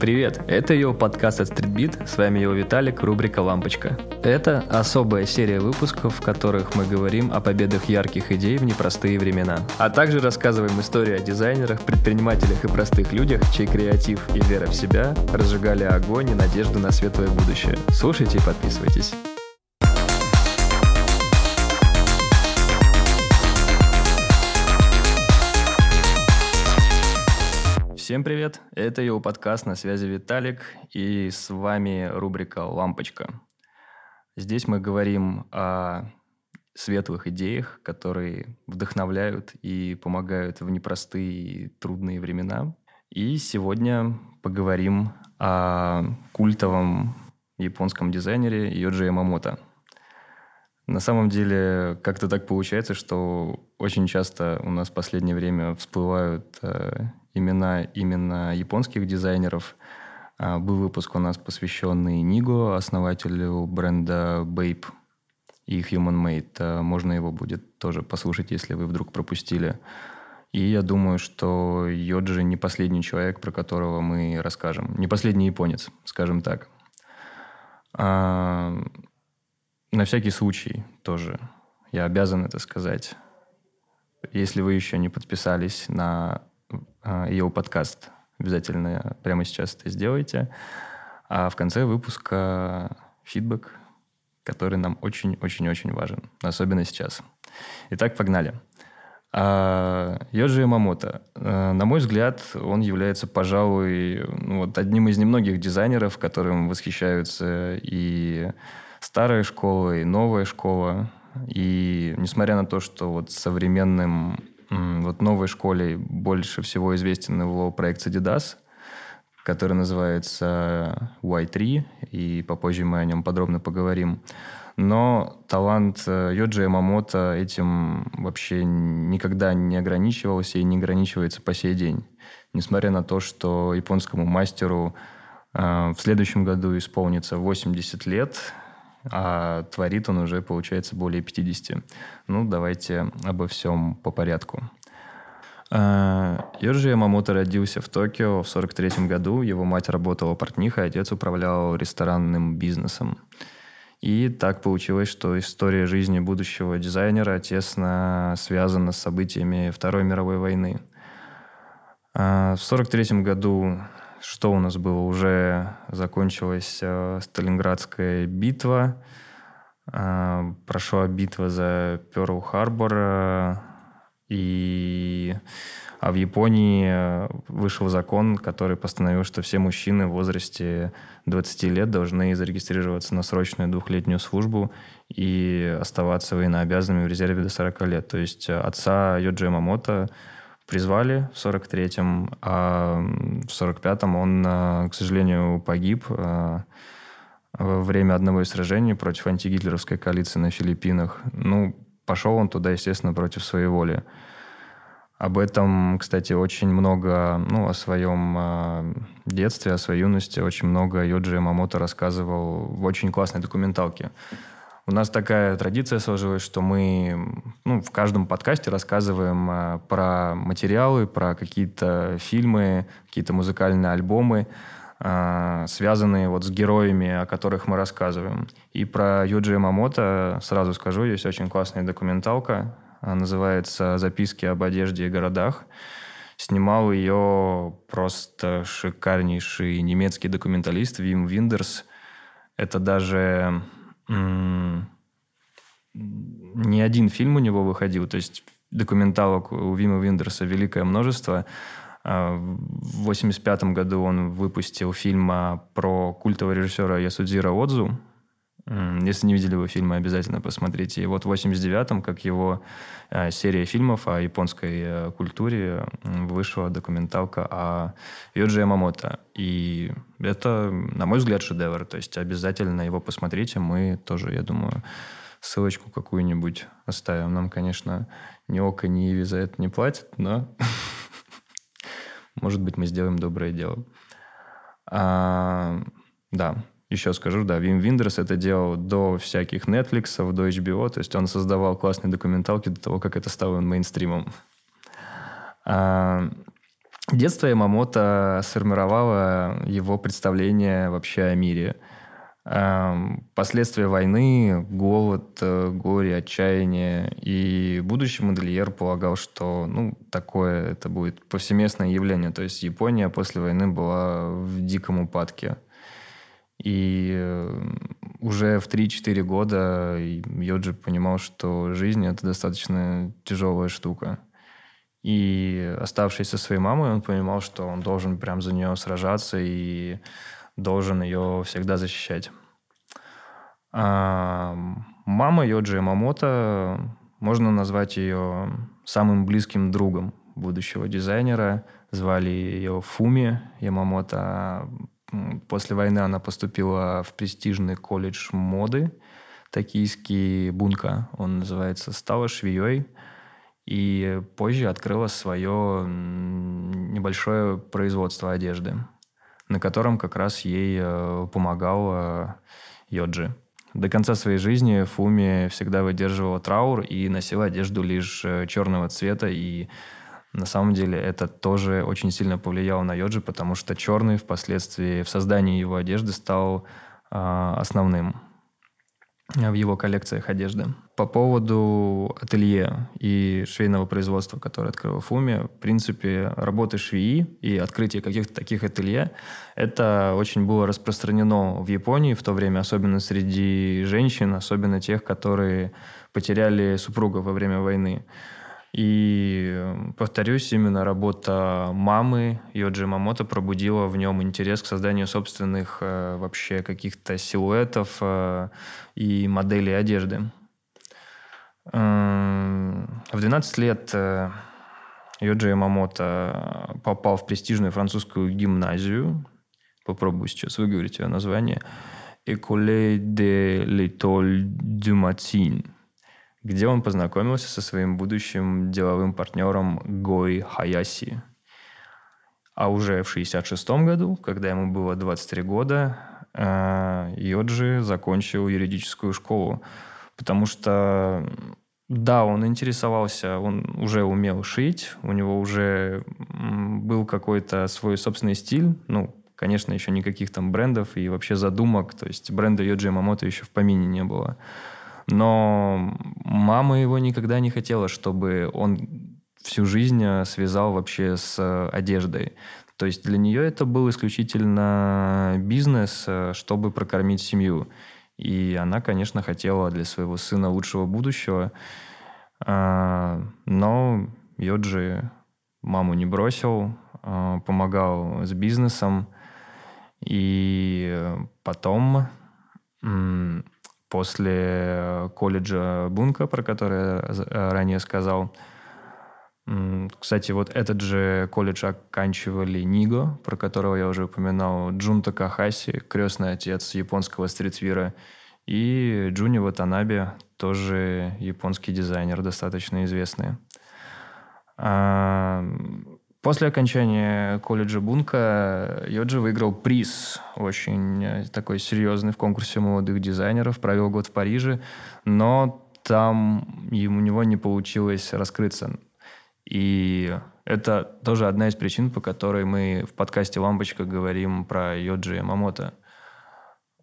Привет, это его подкаст от StreetBeat, с вами его Виталик, рубрика «Лампочка». Это особая серия выпусков, в которых мы говорим о победах ярких идей в непростые времена, а также рассказываем истории о дизайнерах, предпринимателях и простых людях, чей креатив и вера в себя разжигали огонь и надежду на светлое будущее. Слушайте и подписывайтесь. Всем привет! Это его подкаст «На связи Виталик» и с вами рубрика «Лампочка». Здесь мы говорим о светлых идеях, которые вдохновляют и помогают в непростые и трудные времена. И сегодня поговорим о культовом японском дизайнере Йоджи Ямамото. На самом деле, как-то так получается, что очень часто у нас в последнее время всплывают э, имена именно японских дизайнеров. А, был выпуск у нас посвященный Ниго, основателю бренда Bape и Human Made. А, можно его будет тоже послушать, если вы вдруг пропустили. И я думаю, что Йоджи не последний человек, про которого мы расскажем. Не последний японец, скажем так. А, на всякий случай тоже я обязан это сказать. Если вы еще не подписались на а, его подкаст. Обязательно прямо сейчас это сделайте. А в конце выпуска фидбэк, который нам очень-очень-очень важен, особенно сейчас. Итак, погнали. А, Йоджи Ямамото. А, на мой взгляд, он является, пожалуй, ну, вот одним из немногих дизайнеров, которым восхищаются и старая школа, и новая школа. И несмотря на то, что вот современным вот новой школе больше всего известен его проект Adidas, который называется Y3, и попозже мы о нем подробно поговорим. Но талант э, Йоджи Ямамото этим вообще никогда не ограничивался и не ограничивается по сей день. Несмотря на то, что японскому мастеру э, в следующем году исполнится 80 лет, а творит он уже, получается, более 50. Ну, давайте обо всем по порядку. А, Йоджи Ямамото родился в Токио в 43 году. Его мать работала портнихой, отец управлял ресторанным бизнесом. И так получилось, что история жизни будущего дизайнера тесно связана с событиями Второй мировой войны. А, в 43 году что у нас было? Уже закончилась э, Сталинградская битва, э, прошла битва за Перл-Харбор, э, и а в Японии вышел закон, который постановил, что все мужчины в возрасте 20 лет должны зарегистрироваться на срочную двухлетнюю службу и оставаться военнообязанными в резерве до 40 лет. То есть отца Йоджи Ямамото призвали в 43-м, а в 45-м он, э, к сожалению, погиб э, во время одного из сражений против антигитлеровской коалиции на Филиппинах. Ну, пошел он туда, естественно, против своей воли. Об этом, кстати, очень много, ну, о своем э, детстве, о своей юности очень много Йоджи Ямамото рассказывал в очень классной документалке. У нас такая традиция сложилась, что мы ну, в каждом подкасте рассказываем а, про материалы, про какие-то фильмы, какие-то музыкальные альбомы, а, связанные вот с героями, о которых мы рассказываем. И про Юджи Мамото сразу скажу, есть очень классная документалка, называется «Записки об одежде и городах». Снимал ее просто шикарнейший немецкий документалист Вим Виндерс. Это даже не один фильм у него выходил, то есть документалок у Вима Виндерса великое множество. А, в 1985 году он выпустил фильм про культового режиссера Ясудзира Отзу. Если не видели его фильмы, обязательно посмотрите. И вот в 89-м, как его а, серия фильмов о японской э, культуре, вышла документалка о Йоджи Ямамото. И это, на мой взгляд, шедевр. То есть обязательно его посмотрите. Мы тоже, я думаю, ссылочку какую-нибудь оставим. Нам, конечно, ни Ока, ни Иви за это не платят, но может быть, мы сделаем доброе дело. А, да, еще скажу, да, Вим Виндерс это делал до всяких Netflix, до HBO, то есть он создавал классные документалки до того, как это стало мейнстримом. А, Детство Ямамото сформировало его представление вообще о мире. Эм, последствия войны, голод, э, горе, отчаяние. И будущий модельер полагал, что ну, такое это будет повсеместное явление. То есть Япония после войны была в диком упадке. И э, уже в 3-4 года Йоджи понимал, что жизнь – это достаточно тяжелая штука. И оставшись со своей мамой, он понимал, что он должен прям за нее сражаться и должен ее всегда защищать. А мама Йоджи Ямамото, можно назвать ее самым близким другом будущего дизайнера. Звали ее Фуми Ямамото. После войны она поступила в престижный колледж моды, токийский Бунка, он называется, стала швеей – и позже открыла свое небольшое производство одежды, на котором как раз ей э, помогал Йоджи. До конца своей жизни Фуми всегда выдерживала траур и носила одежду лишь э, черного цвета. И на самом деле это тоже очень сильно повлияло на Йоджи, потому что черный впоследствии в создании его одежды стал основным в его коллекциях одежды. По поводу ателье и швейного производства, которое открыл Фуми, в принципе, работы швеи и открытие каких-то таких ателье, это очень было распространено в Японии в то время, особенно среди женщин, особенно тех, которые потеряли супруга во время войны. И, повторюсь, именно работа мамы Йоджи Мамото пробудила в нем интерес к созданию собственных э, вообще каких-то силуэтов э, и моделей одежды. Э, в 12 лет э, Йоджи Мамото попал в престижную французскую гимназию. Попробую сейчас выговорить ее название. De l'Étoile du Matin где он познакомился со своим будущим деловым партнером Гой Хаяси. А уже в 1966 году, когда ему было 23 года, э, Йоджи закончил юридическую школу, потому что да, он интересовался, он уже умел шить, у него уже был какой-то свой собственный стиль, ну, конечно, еще никаких там брендов и вообще задумок, то есть бренда Йоджи Мамото еще в помине не было. Но мама его никогда не хотела, чтобы он всю жизнь э, связал вообще с э, одеждой. То есть для нее это был исключительно бизнес, э, чтобы прокормить семью. И она, конечно, хотела для своего сына лучшего будущего. А, но Йоджи маму не бросил, а, помогал с бизнесом. И потом после колледжа Бунка, про который я э, ранее сказал. Кстати, вот этот же колледж оканчивали Ниго, про которого я уже упоминал, Джунта Кахаси, крестный отец японского стритвира, и Джуни Ватанаби, тоже японский дизайнер, достаточно известный. После окончания колледжа Бунка Йоджи выиграл приз, очень э, такой серьезный в конкурсе молодых дизайнеров, провел год в Париже, но там у него не получилось раскрыться. И это тоже одна из причин, по которой мы в подкасте «Лампочка» говорим про Йоджи Ямамото.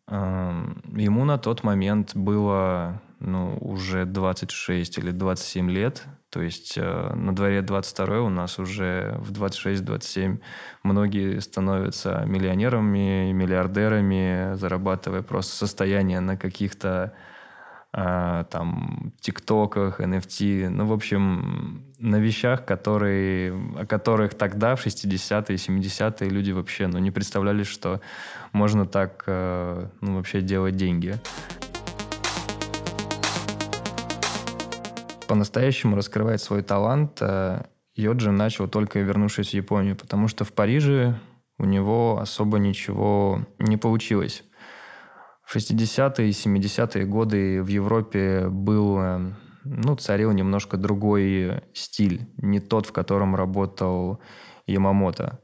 Эм, ему на тот момент было ну, уже 26 или 27 лет, то есть э, на дворе 22 у нас уже в 26-27 многие становятся миллионерами, миллиардерами, зарабатывая просто состояние на каких-то э, там тиктоках, NFT, ну, в общем, на вещах, которые, о которых тогда, в 60-е, 70-е люди вообще ну, не представляли, что можно так э, ну, вообще делать деньги. По-настоящему раскрывать свой талант э, Йоджи начал только вернувшись в Японию, потому что в Париже у него особо ничего не получилось. В 60-е и 70-е годы в Европе был, э, ну, царил немножко другой стиль, не тот, в котором работал Ямамото.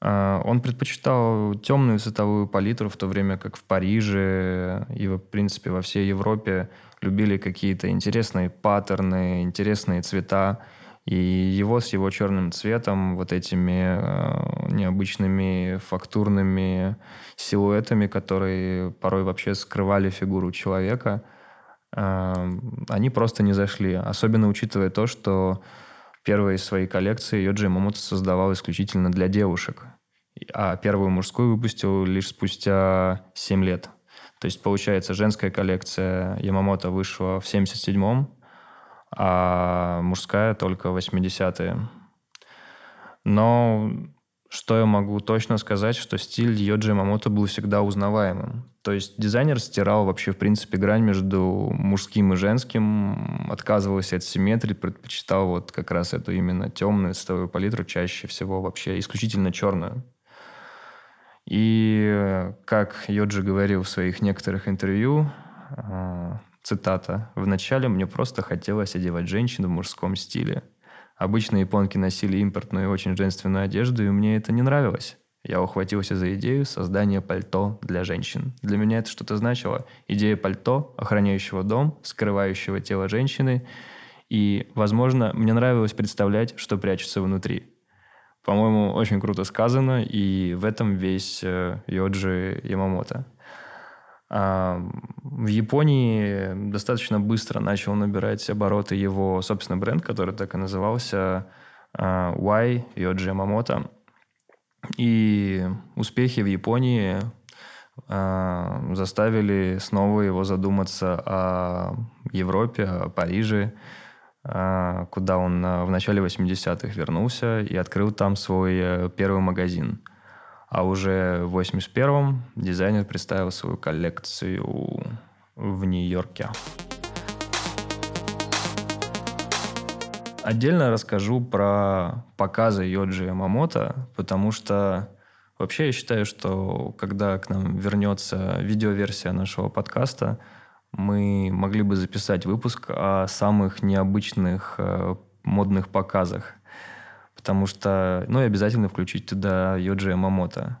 Э, он предпочитал темную цветовую палитру, в то время как в Париже и, в принципе, во всей Европе любили какие-то интересные паттерны, интересные цвета. И его с его черным цветом, вот этими э, необычными фактурными силуэтами, которые порой вообще скрывали фигуру человека, э, они просто не зашли. Особенно учитывая то, что первые свои коллекции Йоджи Мамото создавал исключительно для девушек. А первую мужскую выпустил лишь спустя 7 лет. То есть, получается, женская коллекция Ямамото вышла в 77-м, а мужская только 80-е. Но что я могу точно сказать, что стиль Йоджи Мамото был всегда узнаваемым. То есть дизайнер стирал вообще, в принципе, грань между мужским и женским, отказывался от симметрии, предпочитал вот как раз эту именно темную цветовую палитру, чаще всего вообще исключительно черную. И как Йоджи говорил в своих некоторых интервью, а, Цитата. «Вначале мне просто хотелось одевать женщин в мужском стиле. Обычно японки носили импортную и очень женственную одежду, и мне это не нравилось. Я ухватился за идею создания пальто для женщин. Для меня это что-то значило. Идея пальто, охраняющего дом, скрывающего тело женщины. И, возможно, мне нравилось представлять, что прячется внутри. По-моему, очень круто сказано, и в этом весь э, Йоджи Ямамото. А, в Японии достаточно быстро начал набирать обороты его собственный бренд, который так и назывался а, Y Yoji Yamamoto. И успехи в Японии а, заставили снова его задуматься о Европе, о Париже, куда он в начале 80-х вернулся и открыл там свой э, первый магазин – а уже в 81-м дизайнер представил свою коллекцию в Нью-Йорке. Отдельно расскажу про показы Йоджи Ямамото, потому что вообще я считаю, что когда к нам вернется видеоверсия нашего подкаста, мы могли бы записать выпуск о самых необычных э, модных показах – потому что, ну и обязательно включить туда Йоджи Мамото.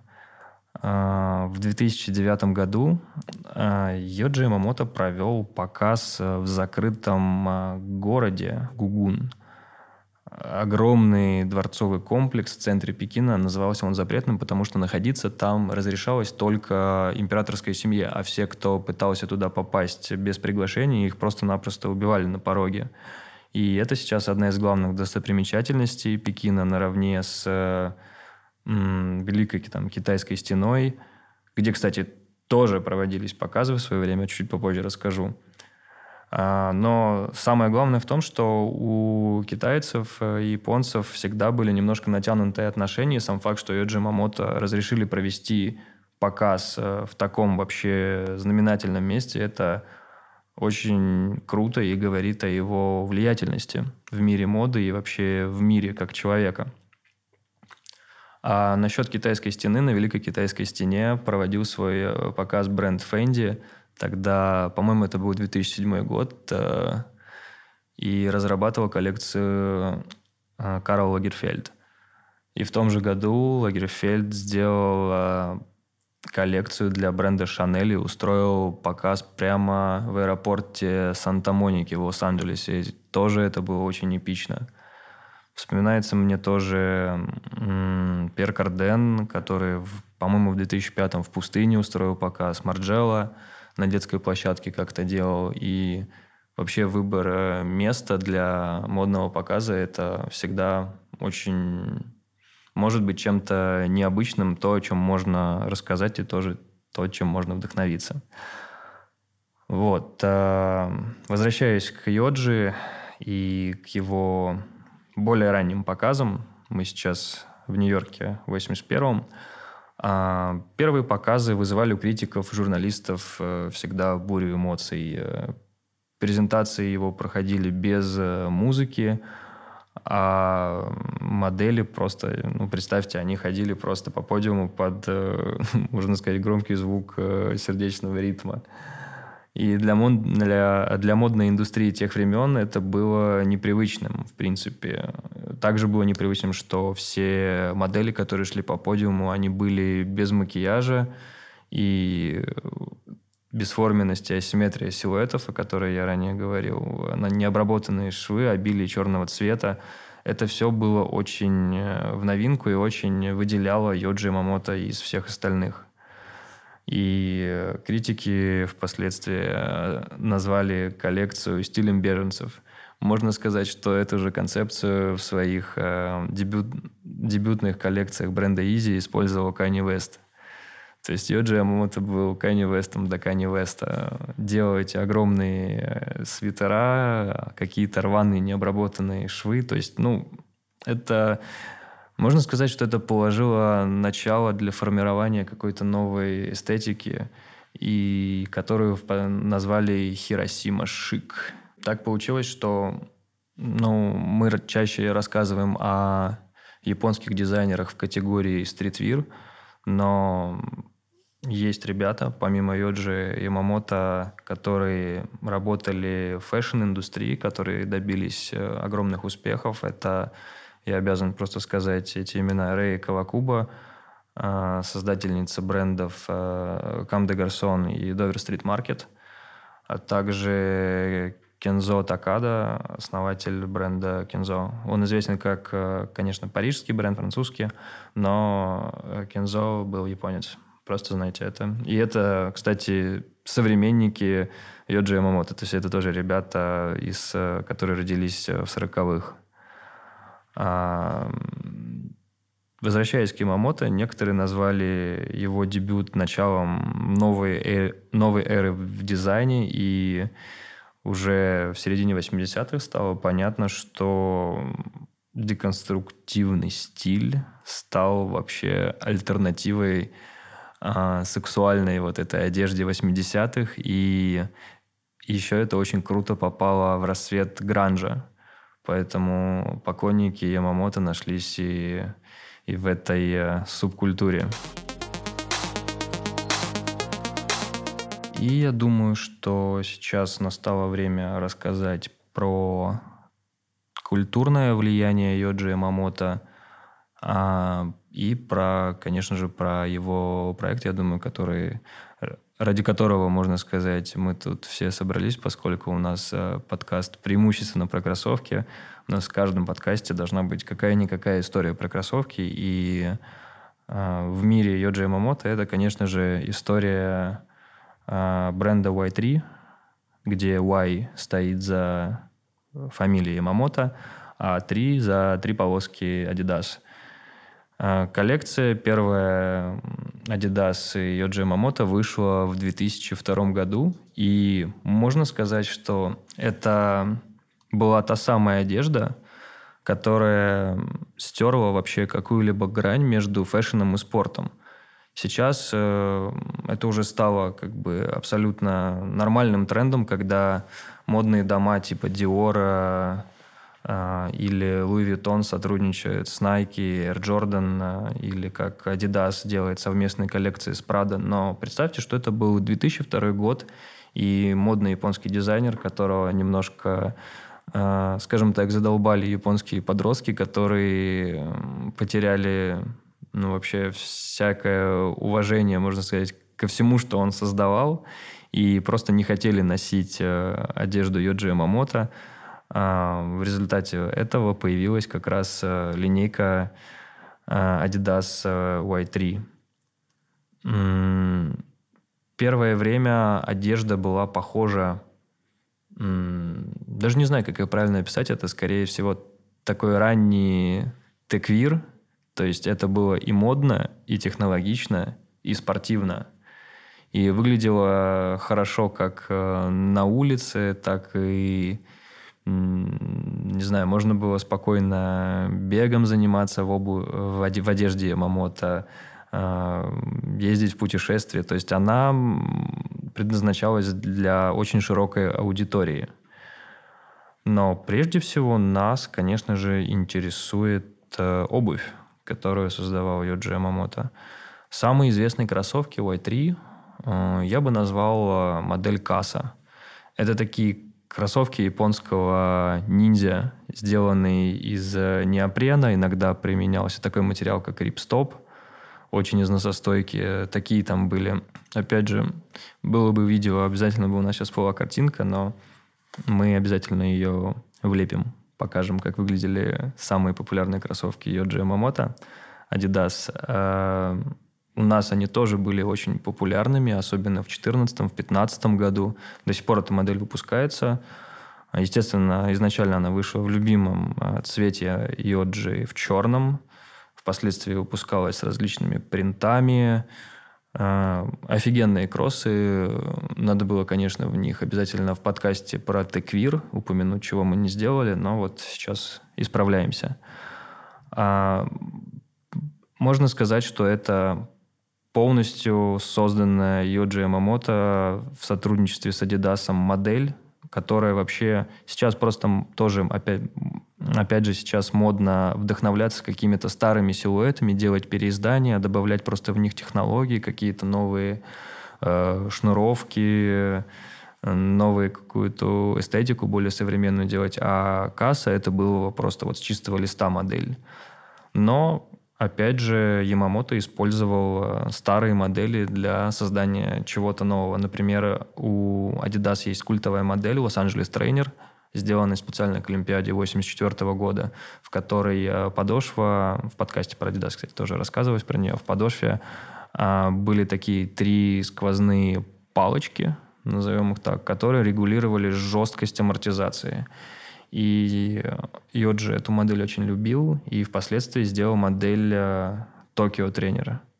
А, в 2009 году а, Йоджи Мамото провел показ в закрытом а, городе Гугун. Огромный дворцовый комплекс в центре Пекина. Назывался он запретным, потому что находиться там разрешалось только императорской семье, а все, кто пытался туда попасть без приглашения, их просто-напросто убивали на пороге. И это сейчас одна из главных достопримечательностей Пекина наравне с м, Великой там, Китайской стеной, где, кстати, тоже проводились показы в свое время, чуть попозже расскажу. А, но самое главное в том, что у китайцев и японцев всегда были немножко натянутые отношения. Сам факт, что Йоджи Мамото разрешили провести показ э, в таком вообще знаменательном месте, это очень круто и говорит о его влиятельности в мире моды и вообще в мире как человека. А насчет китайской стены, на Великой Китайской стене проводил свой э, показ бренд Fendi. Тогда, по-моему, это был 2007 год. Э, и разрабатывал коллекцию э, Карл Лагерфельд. И в том же году Лагерфельд сделал коллекцию для бренда Chanel и устроил показ прямо в аэропорте Санта-Моники в Лос-Анджелесе. И тоже это было очень эпично. Вспоминается мне тоже Пер Карден, который, по-моему, в 2005 в пустыне устроил показ. Марджелла на детской площадке как-то делал. И вообще выбор э, места для модного показа – это всегда очень может быть чем-то необычным, то, о чем можно рассказать, и тоже то, чем можно вдохновиться. Вот. Э, возвращаясь к Йоджи и к его более ранним показам, мы сейчас в Нью-Йорке в 81-м, а, Первые показы вызывали у критиков, журналистов э, всегда бурю эмоций. Э, презентации его проходили без музыки, а модели просто, ну, представьте, они ходили просто по подиуму под, э, можно сказать, громкий звук э, сердечного ритма. И для, мод, для, для модной индустрии тех времен это было непривычным, в принципе. Также было непривычным, что все модели, которые шли по подиуму, они были без макияжа, и бесформенности, асимметрия силуэтов, о которой я ранее говорил, на необработанные швы, обилие черного цвета. это все было очень э, в новинку и очень выделяло Йоджи Мамото из всех остальных. И критики впоследствии назвали коллекцию стилем беженцев. Можно сказать, что эту же концепцию в своих э, дебют, дебютных коллекциях бренда Easy использовал Kanye West. То есть Йоджи Ямамото был Kanye Westом до Kanye West. Делал огромные э, свитера, какие-то рваные необработанные швы. То есть, ну, это... Можно сказать, что это положило начало для формирования какой-то новой эстетики, и которую назвали Хиросима Шик. Так получилось, что ну, мы чаще рассказываем о японских дизайнерах в категории streetwear, но есть ребята, помимо Йоджи Ямамото, которые работали в fashion-индустрии, которые добились э, огромных успехов. Это, я обязан просто сказать эти имена. Рэй Кавакуба, а, создательница брендов а, Comme des Garçons и Dover Street Market, а также Кензо Такада, основатель бренда Кензо. Он известен как, а, конечно, парижский бренд, французский, но Кензо был японец. Просто знаете это. И это, кстати, современники Йоджи Ямамото. То есть это тоже ребята, из, которые родились в 40-х возвращаясь к Ямамото, некоторые назвали его дебют началом новой, э, новой эры в дизайне, и уже в середине 80-х стало понятно, что деконструктивный стиль стал вообще альтернативой а, сексуальной вот этой одежде 80-х, и еще это очень круто попало в рассвет гранжа. Поэтому поклонники Ямамото нашлись и, и в этой э, субкультуре. И я думаю, что сейчас настало время рассказать про культурное влияние Йоджи Ямамото – а, и про, конечно же, про его проект, я думаю, который, ради которого, можно сказать, мы тут все собрались, поскольку у нас э, подкаст преимущественно про кроссовки. У нас в каждом подкасте должна быть какая-никакая история про кроссовки. И а, в мире Йоджи Ямамото это, конечно же, история а, бренда Y3, где Y стоит за фамилией Ямамото, а 3 за три полоски Adidas. А, коллекция первая Adidas и Yoji Yamamoto вышла в 2002 году. И можно сказать, что это была та самая одежда, которая стерла вообще какую-либо грань между фэшном и спортом. Сейчас э, это уже стало как бы абсолютно нормальным трендом, когда модные дома типа Dior, а, или Louis Vuitton сотрудничает с Nike, Air Jordan, а, или как Adidas делает совместные коллекции с Prada. Но представьте, что это был 2002 год, и модный японский дизайнер, которого немножко а, скажем так, задолбали японские подростки, которые потеряли ну, вообще всякое уважение, можно сказать, ко всему, что он создавал, и просто не хотели носить одежду Йоджи Ямамото, а, в результате этого появилась как раз э, линейка э, Adidas э, Y3. Первое время одежда была похожа, даже не знаю, как ее правильно описать, это скорее всего такой ранний теквир, то есть это было и модно, и технологично, и спортивно. И выглядело хорошо как на улице, так и не знаю, можно было спокойно бегом заниматься в, обу... в, одежде Мамота, ездить в путешествия. То есть она предназначалась для очень широкой аудитории. Но прежде всего нас, конечно же, интересует э, обувь, которую создавал Йоджи Ямамото. Самые известные кроссовки Y3 э, я бы назвал э, модель Каса. Это такие Кроссовки японского ниндзя, сделанные из э, неопрена. Иногда применялся такой материал, как рипстоп. Очень износостойкие. Такие там были. Опять же, было бы видео, обязательно бы у нас сейчас была картинка, но мы обязательно ее влепим покажем, как выглядели самые популярные кроссовки Йоджи Ямамото, Adidas. Э, у нас они тоже были очень популярными, особенно в 2014-2015 году. До сих пор эта модель выпускается. Естественно, изначально она вышла в любимом э, цвете Йоджи в черном. Впоследствии выпускалась с различными принтами, а, офигенные кроссы. Надо было, конечно, в них обязательно в подкасте про теквир упомянуть, чего мы не сделали, но вот сейчас исправляемся. А, можно сказать, что это полностью созданная Йоджи Ямамото в сотрудничестве с Adidas модель, которая вообще сейчас просто тоже опять Опять же, сейчас модно вдохновляться какими-то старыми силуэтами, делать переиздания, добавлять просто в них технологии, какие-то новые э, шнуровки, новую какую-то эстетику более современную делать. А касса это было просто вот с чистого листа модель. Но Опять же, Ямамото использовал э, старые модели для создания чего-то нового. Например, у Adidas есть культовая модель Los-Angeles Trainer – сделанный специально к Олимпиаде 84 года, в которой э, подошва, в подкасте про Adidas, кстати, тоже рассказывалось про нее, в подошве а, были такие три сквозные палочки, назовем их так, которые регулировали жесткость амортизации. И Йоджи эту модель очень любил и впоследствии сделал модель э, Токио тренера –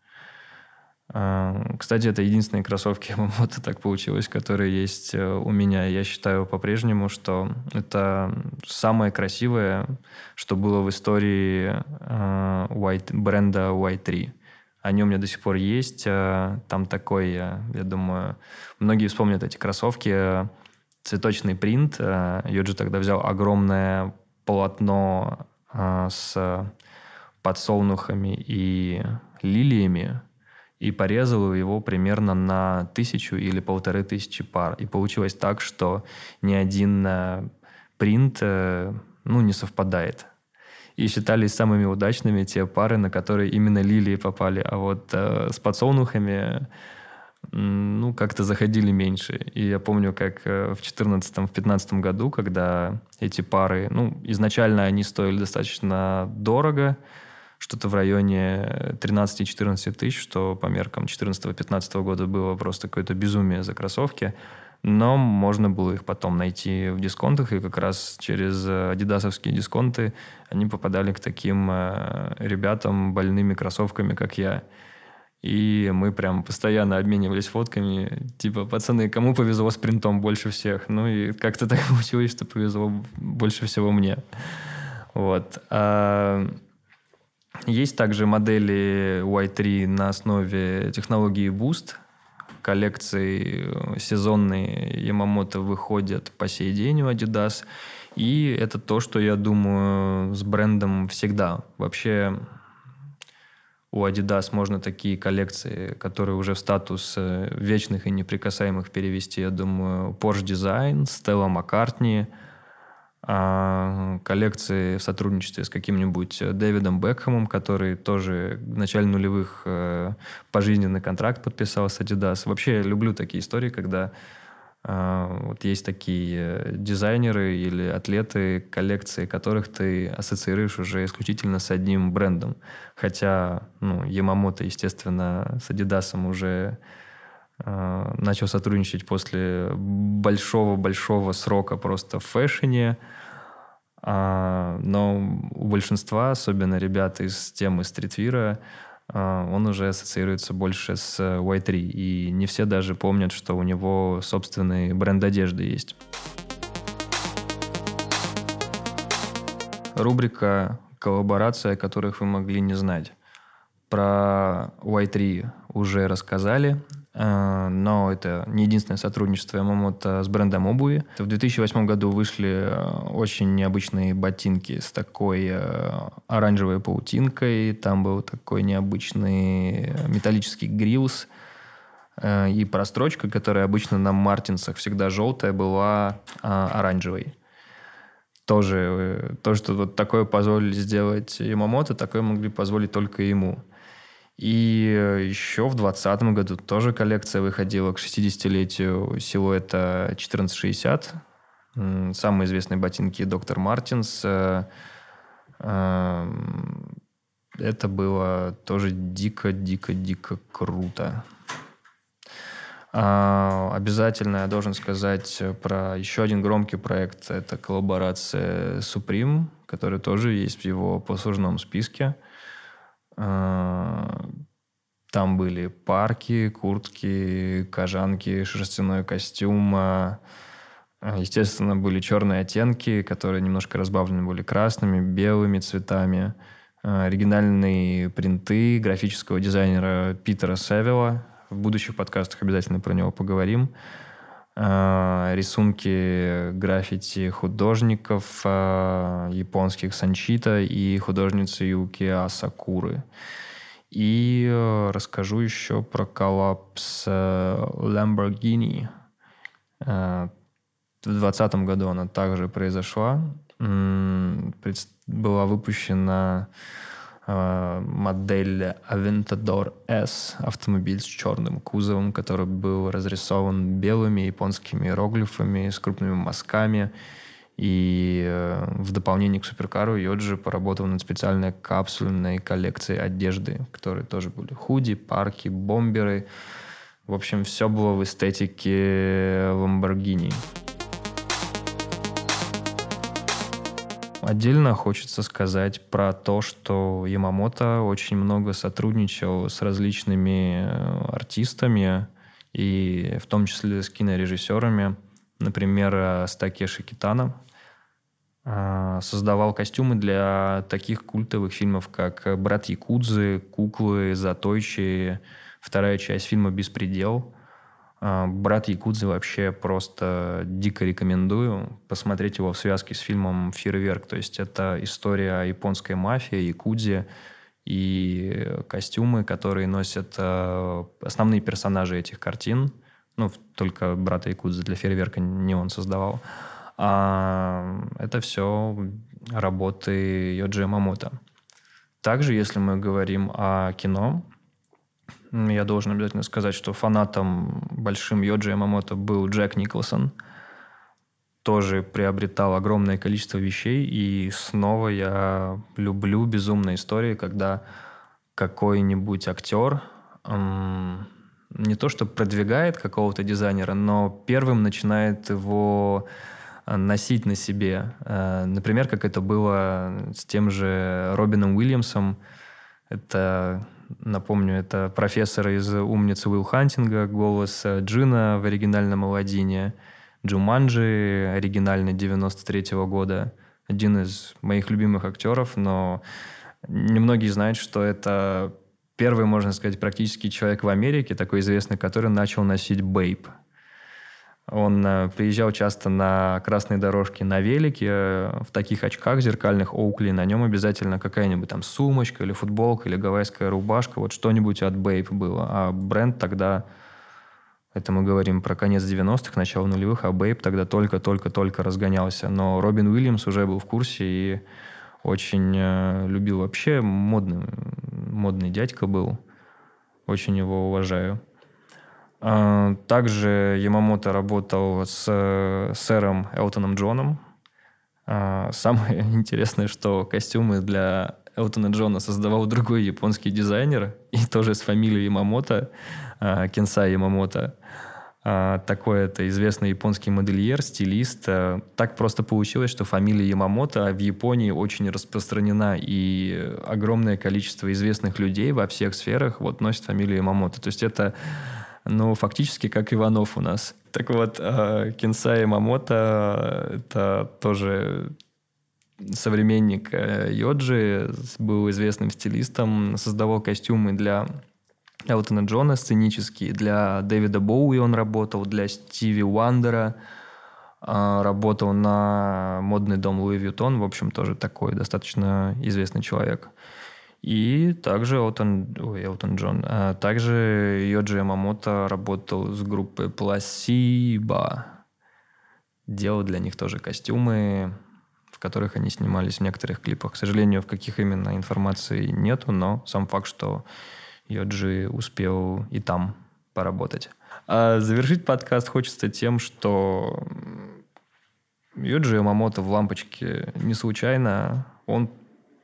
а, кстати, это единственные кроссовки Yamamoto так получилось, которые есть э, у меня. Я считаю по-прежнему, что это самое красивое, что было в истории White, бренда Y3. Они у меня до сих пор есть. Э, там такой, я думаю, многие вспомнят эти кроссовки. Цветочный принт. Йоджи тогда взял огромное полотно с подсолнухами и лилиями, и порезал его примерно на тысячу или полторы тысячи пар. И получилось так, что ни один э, принт э, ну, не совпадает. И считались самыми удачными те пары, на которые именно лилии попали. А вот э, с подсолнухами ну, как-то заходили меньше. И я помню, как э, в 2014-2015 году, когда эти пары, ну, изначально они стоили достаточно дорого, что-то в районе 13-14 тысяч, что по меркам 14-15 года было просто какое-то безумие за кроссовки. Но можно было их потом найти в дисконтах, и как раз через адидасовские дисконты они попадали к таким э, ребятам больными кроссовками, как я. И мы прям постоянно обменивались фотками. Типа, пацаны, кому повезло с принтом больше всех? Ну и как-то так получилось, что повезло больше всего мне. Вот. А есть также модели Y3 на основе технологии Boost. Коллекции сезонные Yamamoto выходят по сей день у Adidas. И это то, что я думаю с брендом всегда. Вообще у Adidas можно такие коллекции, которые уже в статус э, вечных и неприкасаемых перевести. Я думаю, Porsche Design, Stella а, коллекции в сотрудничестве с каким-нибудь Дэвидом Бекхэмом, который тоже в начале нулевых э, пожизненный контракт подписал с Adidas. Вообще я люблю такие истории, когда э, вот есть такие дизайнеры или атлеты, коллекции которых ты ассоциируешь уже исключительно с одним брендом. Хотя, ну, Ямамото, естественно, с Adidas уже а, начал сотрудничать после большого-большого срока просто в фэшне. А, но у большинства, особенно ребят из темы стритвира, а, он уже ассоциируется больше с Y3. И не все даже помнят, что у него собственный бренд одежды есть. Рубрика «Коллаборация, которых вы могли не знать». Про Y3 уже рассказали. Э, но это не единственное сотрудничество Ямамото с брендом обуви. В 2008 году вышли э, очень необычные ботинки с такой э, оранжевой паутинкой. Там был такой необычный металлический грилс. И прострочка, которая обычно на Мартинсах всегда желтая, была оранжевой. Тоже, то, что вот такое позволили сделать Ямамото, такое могли позволить только ему. И э, еще в 2020 году тоже коллекция выходила к 60-летию силуэта 1460. Самые известные ботинки Доктор Мартинс. Э, эм, это было тоже дико-дико-дико круто. А, обязательно я должен сказать про еще один громкий проект. Это коллаборация Supreme, который тоже есть в его послужном списке. А, там были парки, куртки, кожанки, шерстяной костюм. А, естественно, были черные оттенки, которые немножко разбавлены были красными, белыми цветами. Оригинальные принты графического дизайнера Питера Севилла, в будущих подкастах обязательно про него поговорим. А, рисунки граффити художников а, японских Санчита и художницы Юки Асакуры. И э, расскажу еще про коллапс Lamborghini. В 2020 году она также произошла. Была выпущена модель Aventador S, автомобиль с черным кузовом, который был разрисован белыми японскими иероглифами с крупными мазками. И э, в дополнение к суперкару Йоджи поработал над специальной капсульной коллекцией одежды, которые тоже были худи, парки, бомберы. В общем, все было в эстетике Lamborghini. Отдельно хочется сказать про то, что Ямамото очень много сотрудничал с различными э, артистами, и в том числе с кинорежиссерами. Например, э, с Такеши Китано. Э, создавал костюмы для таких культовых фильмов, как «Брат Якудзы», «Куклы», «Затойчи», вторая часть фильма «Беспредел», Брат Якудзы вообще просто дико рекомендую посмотреть его в связке с фильмом «Фейерверк». То есть это история японской мафии, якудзе и костюмы, которые носят э, основные персонажи этих картин. Ну, только брата Якудзы для «Фейерверка» не он создавал. А это все работы Йоджи Ямамото. Также, если мы говорим о кино, я должен обязательно сказать, что фанатом большим Йоджи Ямамото был Джек Николсон. Тоже приобретал огромное количество вещей. И снова я люблю безумные истории, когда какой-нибудь актер эм, не то что продвигает какого-то дизайнера, но первым начинает его э, носить на себе. Э, например, как это было с тем же Робином Уильямсом. Это Напомню, это профессор из «Умницы Уилл Хантинга», голос Джина в оригинальном Аладдине, Джуманджи, оригинальный 93 -го года. Один из моих любимых актеров, но немногие знают, что это первый, можно сказать, практически человек в Америке, такой известный, который начал носить бейп – он э, приезжал часто на красной дорожке на велике, э, в таких очках зеркальных Оукли. На нем обязательно какая-нибудь там сумочка или футболка, или гавайская рубашка. Вот что-нибудь от Бейп было. А бренд тогда, это мы говорим про конец 90-х, начало нулевых, а Бейп тогда только-только-только разгонялся. Но Робин Уильямс уже был в курсе и очень э, любил вообще. Модный, модный дядька был. Очень его уважаю. А, также Ямамото работал с сэром Элтоном Джоном. А, самое интересное, что костюмы для Элтона Джона создавал другой японский дизайнер, и тоже с фамилией Ямамото, а, Кенсай Ямамото. Такой это известный японский модельер, стилист. Так просто получилось, что фамилия Ямамото в Японии очень распространена, и огромное количество известных людей во всех сферах вот носит фамилию Ямамото. То есть это ну, фактически как Иванов у нас. Так вот, э, Кинсай Мамото — это тоже современник э, Йоджи, был известным стилистом, создавал костюмы для Элтона Джона сценические, для Дэвида Боуи он работал, для Стиви Уандера, э, работал на модный дом Луи Вьютон, в общем, тоже такой достаточно известный человек. И также Элтон, ой, Элтон Джон, а также Йоджи Ямамото работал с группой Placebo. Делал для них тоже костюмы, в которых они снимались в некоторых клипах. К сожалению, в каких именно информации нету, но сам факт, что Йоджи успел и там поработать. А завершить подкаст хочется тем, что Юджи Ямамото в «Лампочке» не случайно. Он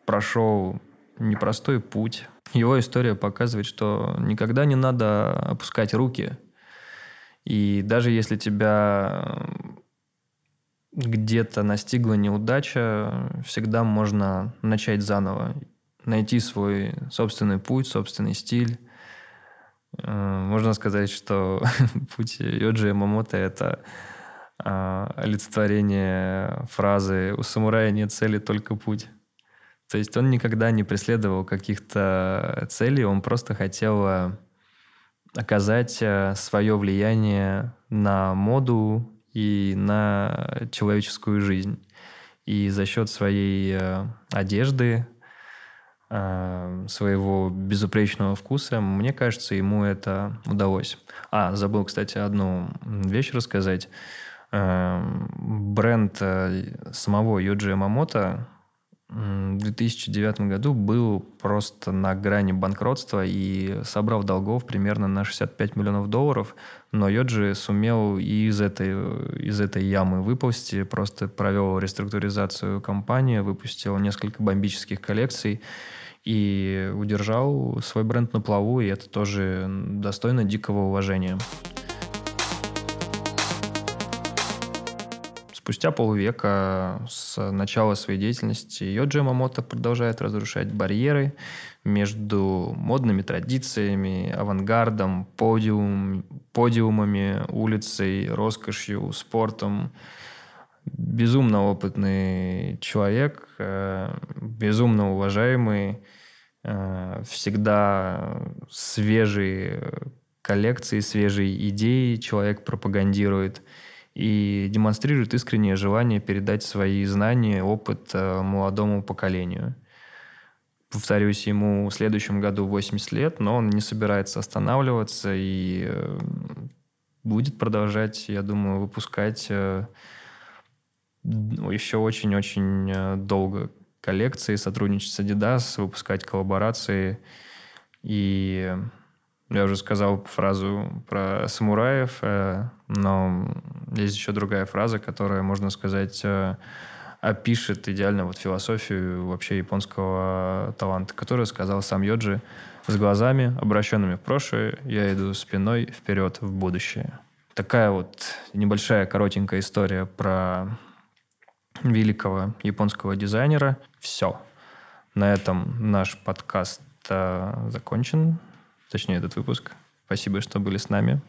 прошел непростой путь. Его история показывает, что никогда не надо опускать руки. И даже если тебя где-то настигла неудача, всегда можно начать заново, найти свой собственный путь, собственный стиль. Э, можно сказать, что путь Йоджи Ямамото – это а, олицетворение фразы «У самурая нет цели, только путь». То есть он никогда не преследовал каких-то целей, он просто хотел э, оказать э, свое влияние на моду и на человеческую жизнь. И за счет своей э, одежды, своего безупречного вкуса, мне кажется, ему это удалось. А, забыл, кстати, одну вещь рассказать. Бренд самого Юджи Ямамото в 2009 году был просто на грани банкротства и собрал долгов примерно на 65 миллионов долларов, но Йоджи сумел из этой, из этой ямы выползти, просто провел реструктуризацию компании, выпустил несколько бомбических коллекций и удержал свой бренд на плаву, и это тоже достойно дикого уважения. Спустя полвека с начала своей деятельности Йоджи Мамото продолжает разрушать барьеры между модными традициями, авангардом, подиум, подиумами, улицей, роскошью, спортом. Безумно опытный человек, э, безумно уважаемый, э, всегда свежие коллекции, свежие идеи человек пропагандирует – и демонстрирует искреннее желание передать свои знания, опыт э, молодому поколению. Повторюсь, ему в следующем году 80 лет, но он не собирается останавливаться и э, будет продолжать, я думаю, выпускать э, еще очень-очень долго коллекции, сотрудничать с Adidas, выпускать коллаборации. И я уже сказал фразу про самураев, но есть еще другая фраза, которая, можно сказать, э, опишет идеально вот философию вообще японского таланта, которую сказал сам Йоджи с глазами, обращенными в прошлое, я иду спиной вперед в будущее. Такая вот небольшая коротенькая история про великого японского дизайнера. Все. На этом наш подкаст э, закончен точнее этот выпуск. Спасибо, что были с нами.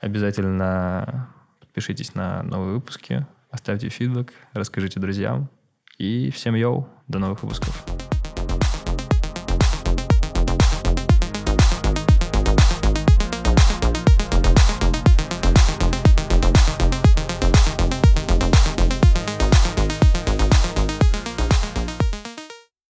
Обязательно подпишитесь на новые выпуски, оставьте фидбэк, расскажите друзьям. И всем йоу, до новых выпусков.